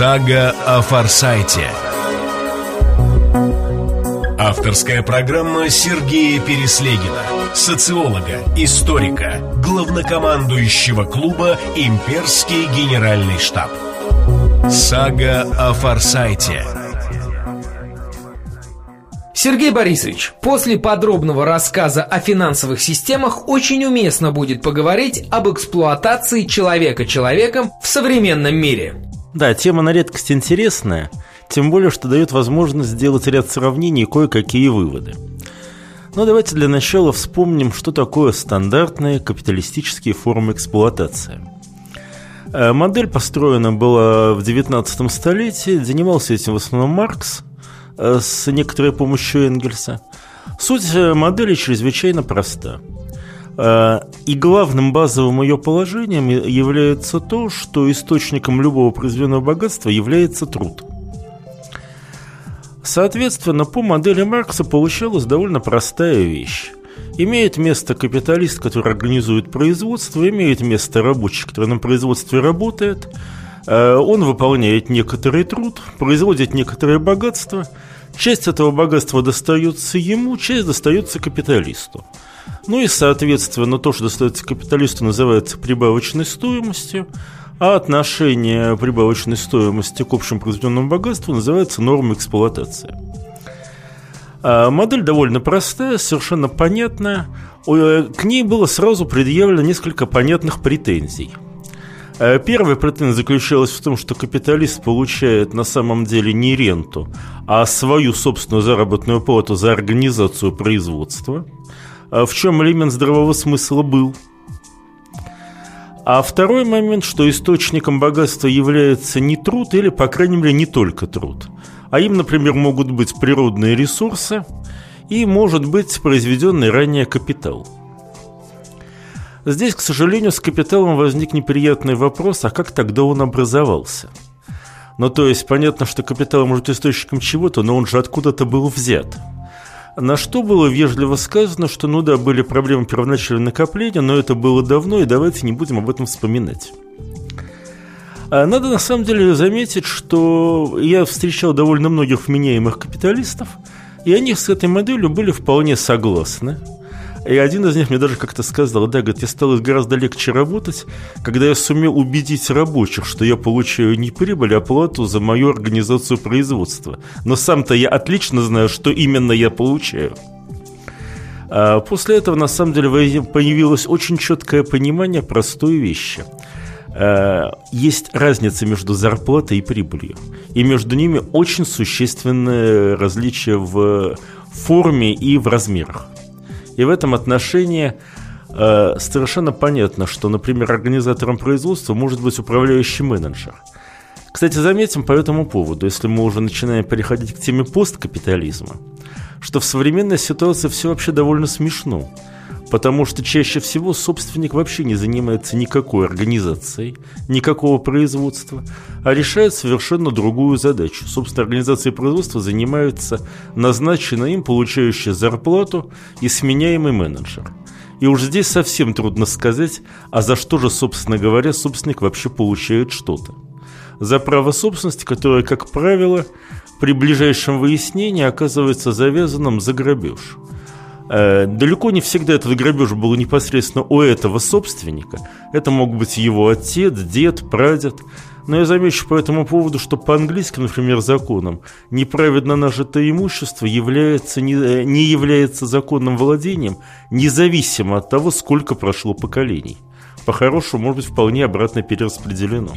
Сага о Форсайте. Авторская программа Сергея Переслегина, социолога, историка, главнокомандующего клуба «Имперский генеральный штаб». Сага о Форсайте. Сергей Борисович, после подробного рассказа о финансовых системах очень уместно будет поговорить об эксплуатации человека человеком в современном мире. Да, тема на редкость интересная, тем более, что дает возможность сделать ряд сравнений и кое-какие выводы. Но давайте для начала вспомним, что такое стандартные капиталистические формы эксплуатации. Э, модель построена была в 19 столетии, занимался этим в основном Маркс э, с некоторой помощью Энгельса. Суть э, модели чрезвычайно проста – и главным базовым ее положением является то, что источником любого произведенного богатства является труд. Соответственно, по модели Маркса получалась довольно простая вещь. Имеет место капиталист, который организует производство, имеет место рабочий, который на производстве работает, э, он выполняет некоторый труд, производит некоторое богатство, часть этого богатства достается ему, часть достается капиталисту. Ну и, соответственно, то, что достается капиталисту, называется прибавочной стоимостью, а отношение прибавочной стоимости к общему произведенному богатству называется нормой эксплуатации. А модель довольно простая, совершенно понятная. Э, к ней было сразу предъявлено несколько понятных претензий. Э, первая претензия заключалась в том, что капиталист получает на самом деле не ренту, а свою собственную заработную плату за организацию производства – а в чем элемент здравого смысла был. А второй момент, что источником богатства является не труд или, по крайней мере, не только труд. А им, например, могут быть природные ресурсы и, может быть, произведенный ранее капитал. Здесь, к сожалению, с капиталом возник неприятный вопрос, а как тогда он образовался? Ну, то есть, понятно, что капитал может источником чего-то, но он же откуда-то был взят – на что было вежливо сказано, что ну да, были проблемы первоначального накопления, но это было давно, и давайте не будем об этом вспоминать. А надо на самом деле заметить, что я встречал довольно многих вменяемых капиталистов, и они с этой моделью были вполне согласны. И один из них мне даже как-то сказал, да, говорит, я стало гораздо легче работать, когда я сумел убедить рабочих, что я получаю не прибыль, а плату за мою организацию производства. Но сам-то я отлично знаю, что именно я получаю. А после этого, на самом деле, появилось очень четкое понимание простой вещи. А, есть разница между зарплатой и прибылью. И между ними очень существенное различие в форме и в размерах. И в этом отношении э, совершенно понятно, что, например, организатором производства может быть управляющий менеджер. Кстати, заметим по этому поводу, если мы уже начинаем переходить к теме посткапитализма, что в современной ситуации все вообще довольно смешно – Потому что чаще всего собственник вообще не занимается никакой организацией, никакого производства, а решает совершенно другую задачу. Собственно, организацией производства занимается назначенный им получающий зарплату и сменяемый менеджер. И уж здесь совсем трудно сказать, а за что же, собственно говоря, собственник вообще получает что-то. За право собственности, которое, как правило, при ближайшем выяснении оказывается завязанным за грабеж – далеко не всегда этот грабеж был непосредственно у этого собственника. Это мог быть его отец, дед, прадед. Но я замечу по этому поводу, что по английским, например, законам неправедно нажитое имущество является, не, э, не является законным владением, независимо от того, сколько прошло поколений. По-хорошему, может быть, вполне обратно перераспределено.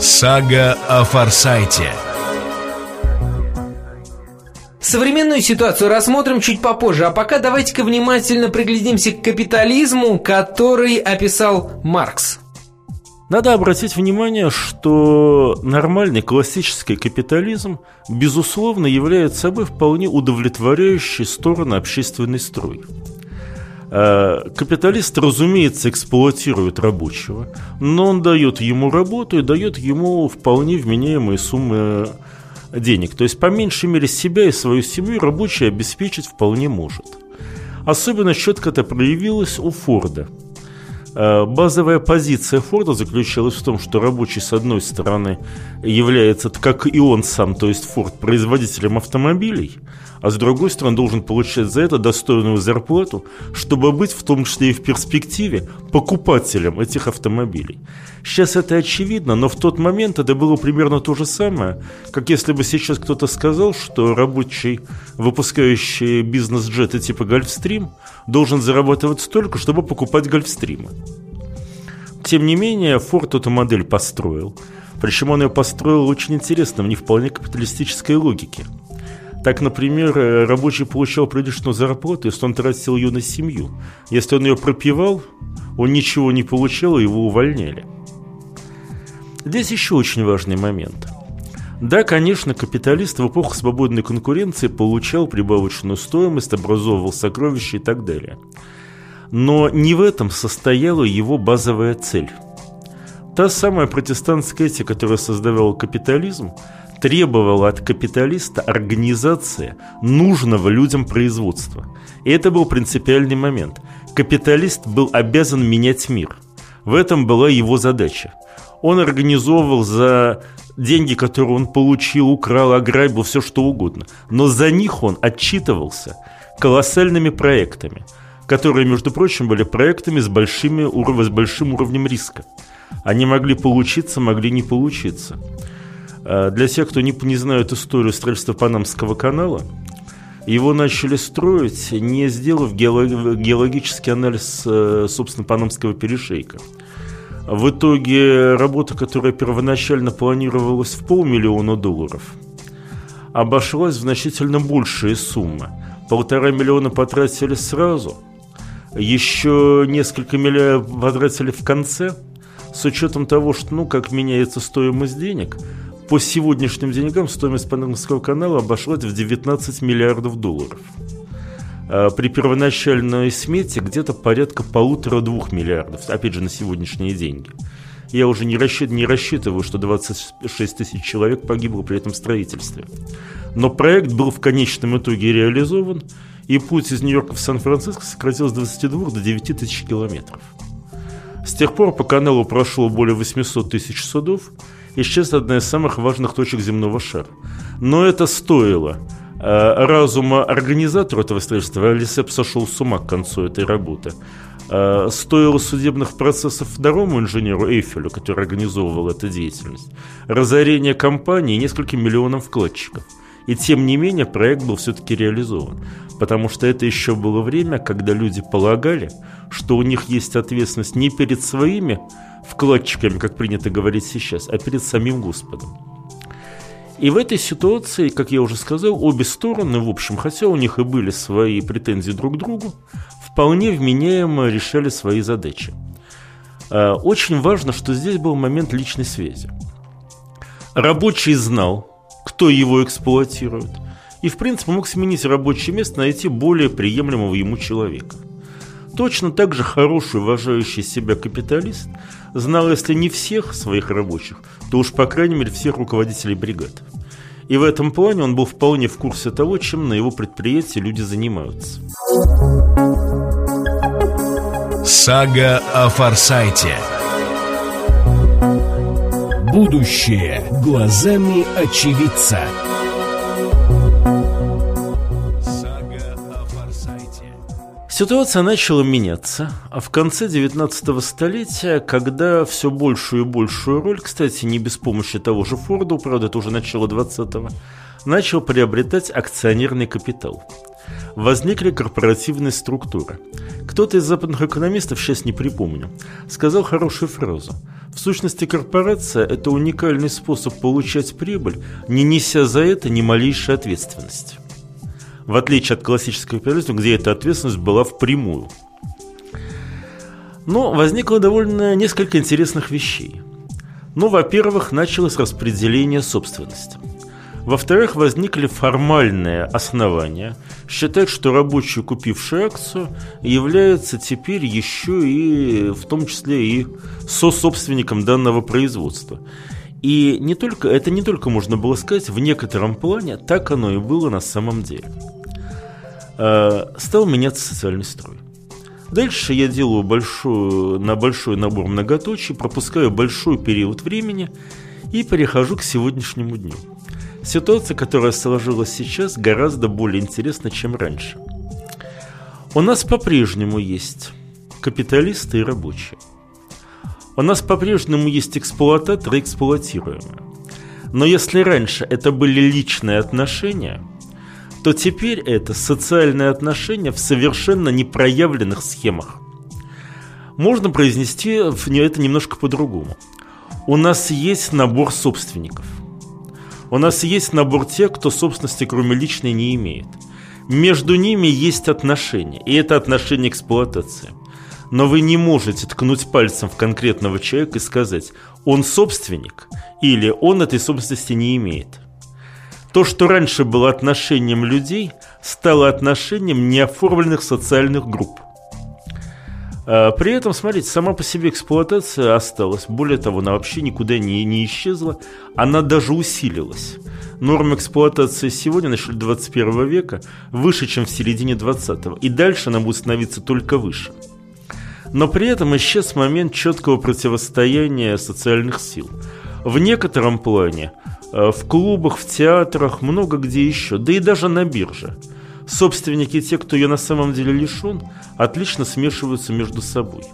Сага о Форсайте – Современную ситуацию рассмотрим чуть попозже, а пока давайте-ка внимательно приглядимся к капитализму, который описал Маркс. Надо обратить внимание, что нормальный классический капитализм, безусловно, является собой вполне удовлетворяющей сторону общественный строй. А, капиталист, разумеется, эксплуатирует рабочего, но он дает ему работу и дает ему вполне вменяемые суммы денег. То есть, по меньшей мере, себя и свою семью рабочий обеспечить вполне может. Особенно четко это проявилось у Форда. Э, базовая позиция Форда заключалась в том, что рабочий, с одной стороны, является, как и он сам, то есть Форд, производителем автомобилей, а с другой стороны, должен получать за это достойную зарплату, чтобы быть, в том числе и в перспективе, покупателем этих автомобилей. Сейчас это очевидно, но в тот момент это было примерно то же самое, как если бы сейчас кто-то сказал, что рабочий, выпускающий бизнес-джеты типа «Гольфстрим», должен зарабатывать столько, чтобы покупать «Гольфстримы». Тем не менее, Форд эту модель построил. Причем он ее построил очень интересно, не вполне капиталистической логике. Так, например, рабочий получал приличную зарплату, если он тратил ее на семью. Если он ее пропивал, он ничего не получал, его увольняли. Здесь еще очень важный момент. Да, конечно, капиталист в эпоху свободной конкуренции получал прибавочную стоимость, образовывал сокровища и так далее. Но не в этом состояла его базовая цель. Та самая протестантская этика, которая создавала капитализм, требовала от капиталиста организации нужного людям производства. И это был принципиальный момент. Капиталист был обязан менять мир. В этом была его задача. Он организовывал за деньги, которые он получил, украл, ограбил, все что угодно. Но за них он отчитывался колоссальными проектами, которые, между прочим, были проектами с, большими, с большим уровнем риска. Они могли получиться, могли не получиться. А, для тех, кто не, не знает историю строительства Панамского канала, его начали строить, не сделав геологический анализ, э, собственно, Панамского перешейка – в итоге работа, которая первоначально планировалась в полмиллиона долларов, обошлась в значительно большие суммы. Полтора миллиона потратили сразу, еще несколько миллионов потратили в конце, с учетом того, что, ну, как меняется стоимость денег, по сегодняшним деньгам стоимость Панамского канала обошлась в 19 миллиардов долларов. Э, при первоначальной смете где-то порядка полутора-двух миллиардов, опять же, на сегодняшние деньги. Я уже не, рассчит, не рассчитываю, что 26 тысяч человек погибло при этом строительстве. Но проект был в конечном итоге реализован, и путь из Нью-Йорка в Сан-Франциско сократился с 22 до 9 тысяч километров. С тех пор по каналу прошло более 800 тысяч судов, и сейчас одна из самых важных точек земного шара. Но это стоило – Э, разума организатора этого строительства Алисеп сошел с ума к концу этой работы. Э, стоило судебных процессов второму инженеру Эйфелю, который организовывал эту деятельность, разорение компании нескольким миллионам вкладчиков. И тем не менее проект был все-таки реализован. Потому что это еще было время, когда люди полагали, что у них есть ответственность не перед своими вкладчиками, как принято говорить сейчас, а перед самим Господом. И в этой ситуации, как я уже сказал, обе стороны, в общем, хотя у них и были свои претензии друг к другу, вполне вменяемо решали свои задачи. А, очень важно, что здесь был момент личной связи. Рабочий знал, кто его эксплуатирует, и, в принципе, мог сменить рабочее место, найти более приемлемого ему человека. Точно так же хороший, уважающий себя капиталист знал, если не всех своих рабочих, то уж, по крайней мере, всех руководителей бригад. И в этом плане он был вполне в курсе того, чем на его предприятии люди занимаются. Сага о Форсайте. Будущее глазами очевидца. Ситуация начала меняться, а в конце 19 столетия, когда все большую и большую роль, кстати, не без помощи того же Форда, правда, это уже начало 20-го, начал приобретать акционерный капитал. Возникли корпоративные структуры. Кто-то из западных экономистов, сейчас не припомню, сказал хорошую фразу. В сущности, корпорация – это уникальный способ получать прибыль, не неся за это ни малейшей ответственности в отличие от классического капитализма, где эта ответственность была впрямую. Но возникло довольно несколько интересных вещей. Ну, во-первых, началось распределение собственности. Во-вторых, возникли формальные основания считать, что рабочий, купивший акцию, является теперь еще и, в том числе, и сособственником данного производства. И не только, это не только можно было сказать, в некотором плане так оно и было на самом деле. Э, стал меняться социальный строй. Дальше я делаю большую, на большой набор многоточий, пропускаю большой период времени и перехожу к сегодняшнему дню. Ситуация, которая сложилась сейчас, гораздо более интересна, чем раньше. У нас по-прежнему есть капиталисты и рабочие. У нас по-прежнему есть эксплуататоры и эксплуатируемые. Но если раньше это были личные отношения, то теперь это социальные отношения в совершенно непроявленных схемах. Можно произнести это немножко по-другому. У нас есть набор собственников. У нас есть набор тех, кто собственности кроме личной не имеет. Между ними есть отношения, и это отношение эксплуатации. Но вы не можете ткнуть пальцем в конкретного человека и сказать, он собственник или он этой собственности не имеет. То, что раньше было отношением людей, стало отношением неоформленных социальных групп. А, при этом, смотрите, сама по себе эксплуатация осталась. Более того, она вообще никуда не, не исчезла. Она даже усилилась. Норма эксплуатации сегодня, в начале 21 века, выше, чем в середине 20-го. И дальше она будет становиться только выше. Но при этом исчез момент четкого противостояния социальных сил. В некотором плане, в клубах, в театрах, много где еще, да и даже на бирже. Собственники те, кто ее на самом деле лишен, отлично смешиваются между собой.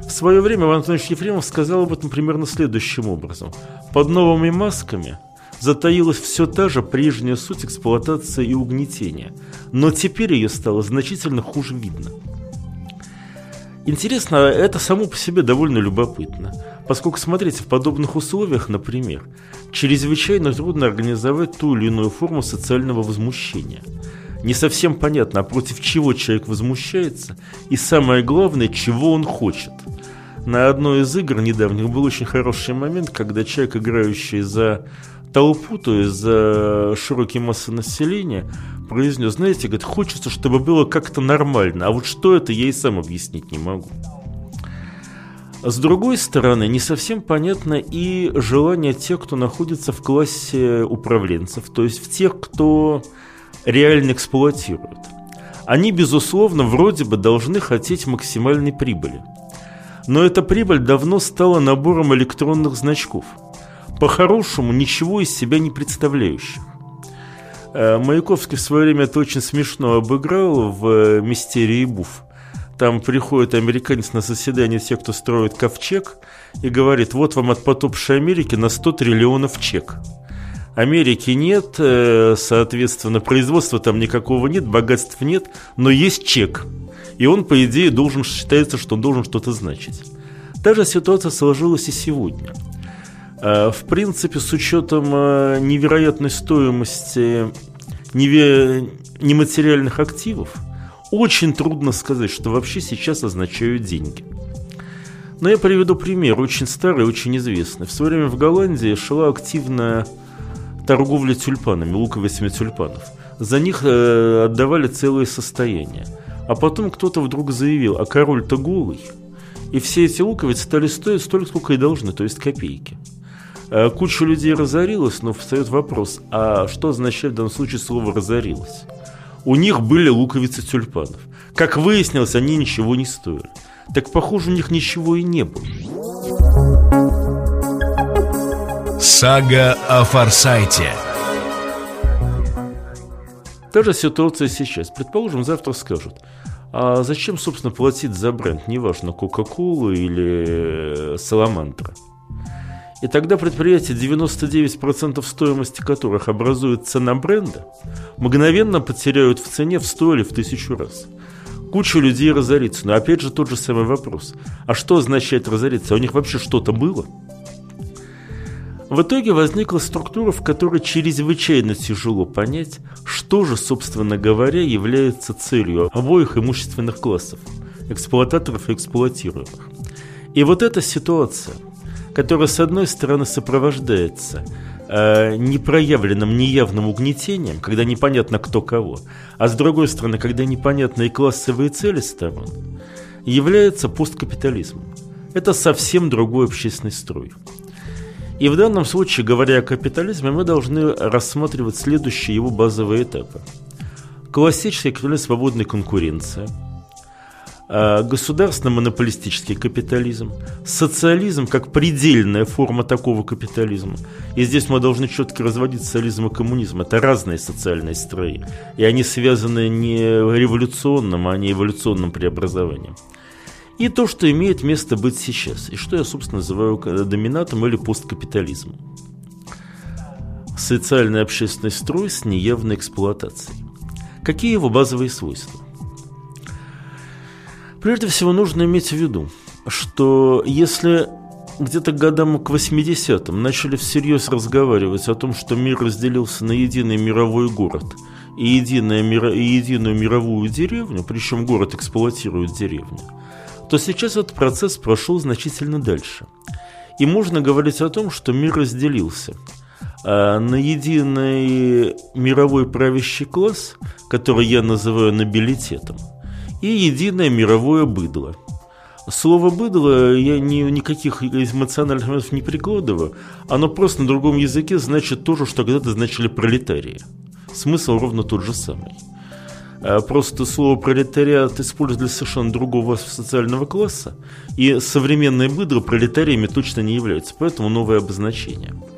В свое время Иван Антонович Ефремов сказал об этом примерно следующим образом. Под новыми масками затаилась все та же прежняя суть эксплуатации и угнетения, но теперь ее стало значительно хуже видно – Интересно, это само по себе довольно любопытно, поскольку, смотрите, в подобных условиях, например, чрезвычайно трудно организовать ту или иную форму социального возмущения. Не совсем понятно, а против чего человек возмущается, и самое главное, чего он хочет. На одной из игр недавних был очень хороший момент, когда человек, играющий за толпу, то есть за широкие массы населения, произнес, знаете, говорит, хочется, чтобы было как-то нормально, а вот что это, я и сам объяснить не могу. С другой стороны, не совсем понятно и желание тех, кто находится в классе управленцев, то есть в тех, кто реально эксплуатирует. Они, безусловно, вроде бы должны хотеть максимальной прибыли. Но эта прибыль давно стала набором электронных значков – по-хорошему ничего из себя не представляющих. Э, Маяковский в свое время это очень смешно обыграл в «Мистерии Буф». Там приходит американец на заседание тех, кто строит ковчег, и говорит, вот вам от потопшей Америки на 100 триллионов чек. Америки нет, э, соответственно, производства там никакого нет, богатств нет, но есть чек. И он, по идее, должен, считается, что он должен что-то значить. Та же ситуация сложилась и сегодня – Э, в принципе, с учетом э, невероятной стоимости нематериальных активов, очень трудно сказать, что вообще сейчас означают деньги. Но я приведу пример, очень старый, очень известный. В свое время в Голландии шла активная торговля тюльпанами, луковицами тюльпанов. За них э, отдавали целые состояния. А потом кто-то вдруг заявил, а король-то голый. И все эти луковицы стали стоить столько, сколько и должны, то есть копейки. Э, куча людей разорилась, но встает вопрос, а что означает в данном случае слово «разорилась»? У них были луковицы тюльпанов. Как выяснилось, они ничего не стоили. Так, похоже, у них ничего и не было. Сага о Форсайте Та же ситуация сейчас. Предположим, завтра скажут, а зачем, собственно, платить за бренд, неважно, Кока-Колу или Саламандра? И тогда предприятия, 99% стоимости которых образует цена бренда, мгновенно потеряют в цене в 100 или в тысячу раз. Куча людей разорится. Но опять же тот же самый вопрос. А что означает разориться? А у них вообще что-то было? В итоге возникла структура, в которой чрезвычайно тяжело понять, что же, собственно говоря, является целью обоих имущественных классов – эксплуататоров и эксплуатируемых. И вот эта ситуация – которая, с одной стороны, сопровождается э, непроявленным, неявным угнетением, когда непонятно кто кого, а с другой стороны, когда непонятны и классовые цели сторон, является посткапитализмом. Это совсем другой общественный строй. И в данном случае, говоря о капитализме, мы должны рассматривать следующие его базовые этапы. Классическая свободная конкуренция – а, государственно-монополистический капитализм, социализм как предельная форма такого капитализма. И здесь мы должны четко разводить социализм и коммунизм. Это разные социальные строи. И они связаны не революционным, а не эволюционным преобразованием. И то, что имеет место быть сейчас. И что я, собственно, называю доминатом или посткапитализмом. Социальный общественный строй с неявной эксплуатацией. Какие его базовые свойства? Прежде всего нужно иметь в виду, что если где-то годам к 80-м начали всерьез разговаривать о том, что мир разделился на единый мировой город и, единое, и единую мировую деревню, причем город эксплуатирует деревню, то сейчас этот процесс прошел значительно дальше. И можно говорить о том, что мир разделился а на единый мировой правящий класс, который я называю нобилитетом – и единое мировое быдло. Слово «быдло» я ни, никаких эмоциональных моментов не прикладываю. Оно просто на другом языке значит то же, что когда-то значили «пролетарии». Смысл ровно тот же самый. А просто слово «пролетариат» используют для совершенно другого социального класса, и современные быдло пролетариями точно не являются, поэтому новое обозначение –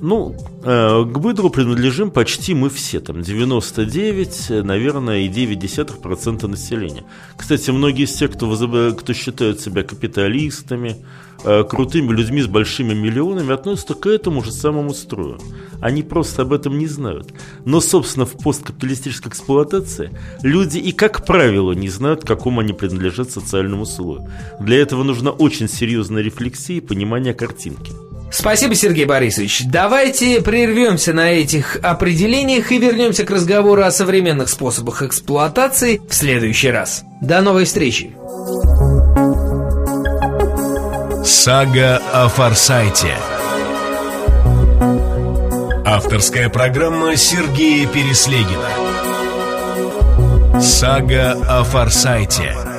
ну, э, к быдлу принадлежим почти мы все, там 99, наверное, и 9% населения. Кстати, многие из тех, кто, кто считают себя капиталистами, э, крутыми людьми с большими миллионами, относятся к этому же самому строю. Они просто об этом не знают. Но, собственно, в посткапиталистической эксплуатации люди и, как правило, не знают, к какому они принадлежат социальному слою. Для этого нужна очень серьезная рефлексия и понимание картинки. Спасибо, Сергей Борисович. Давайте прервемся на этих определениях и вернемся к разговору о современных способах эксплуатации в следующий раз. До новой встречи. Сага о Форсайте. Авторская программа Сергея Переслегина. Сага о Форсайте.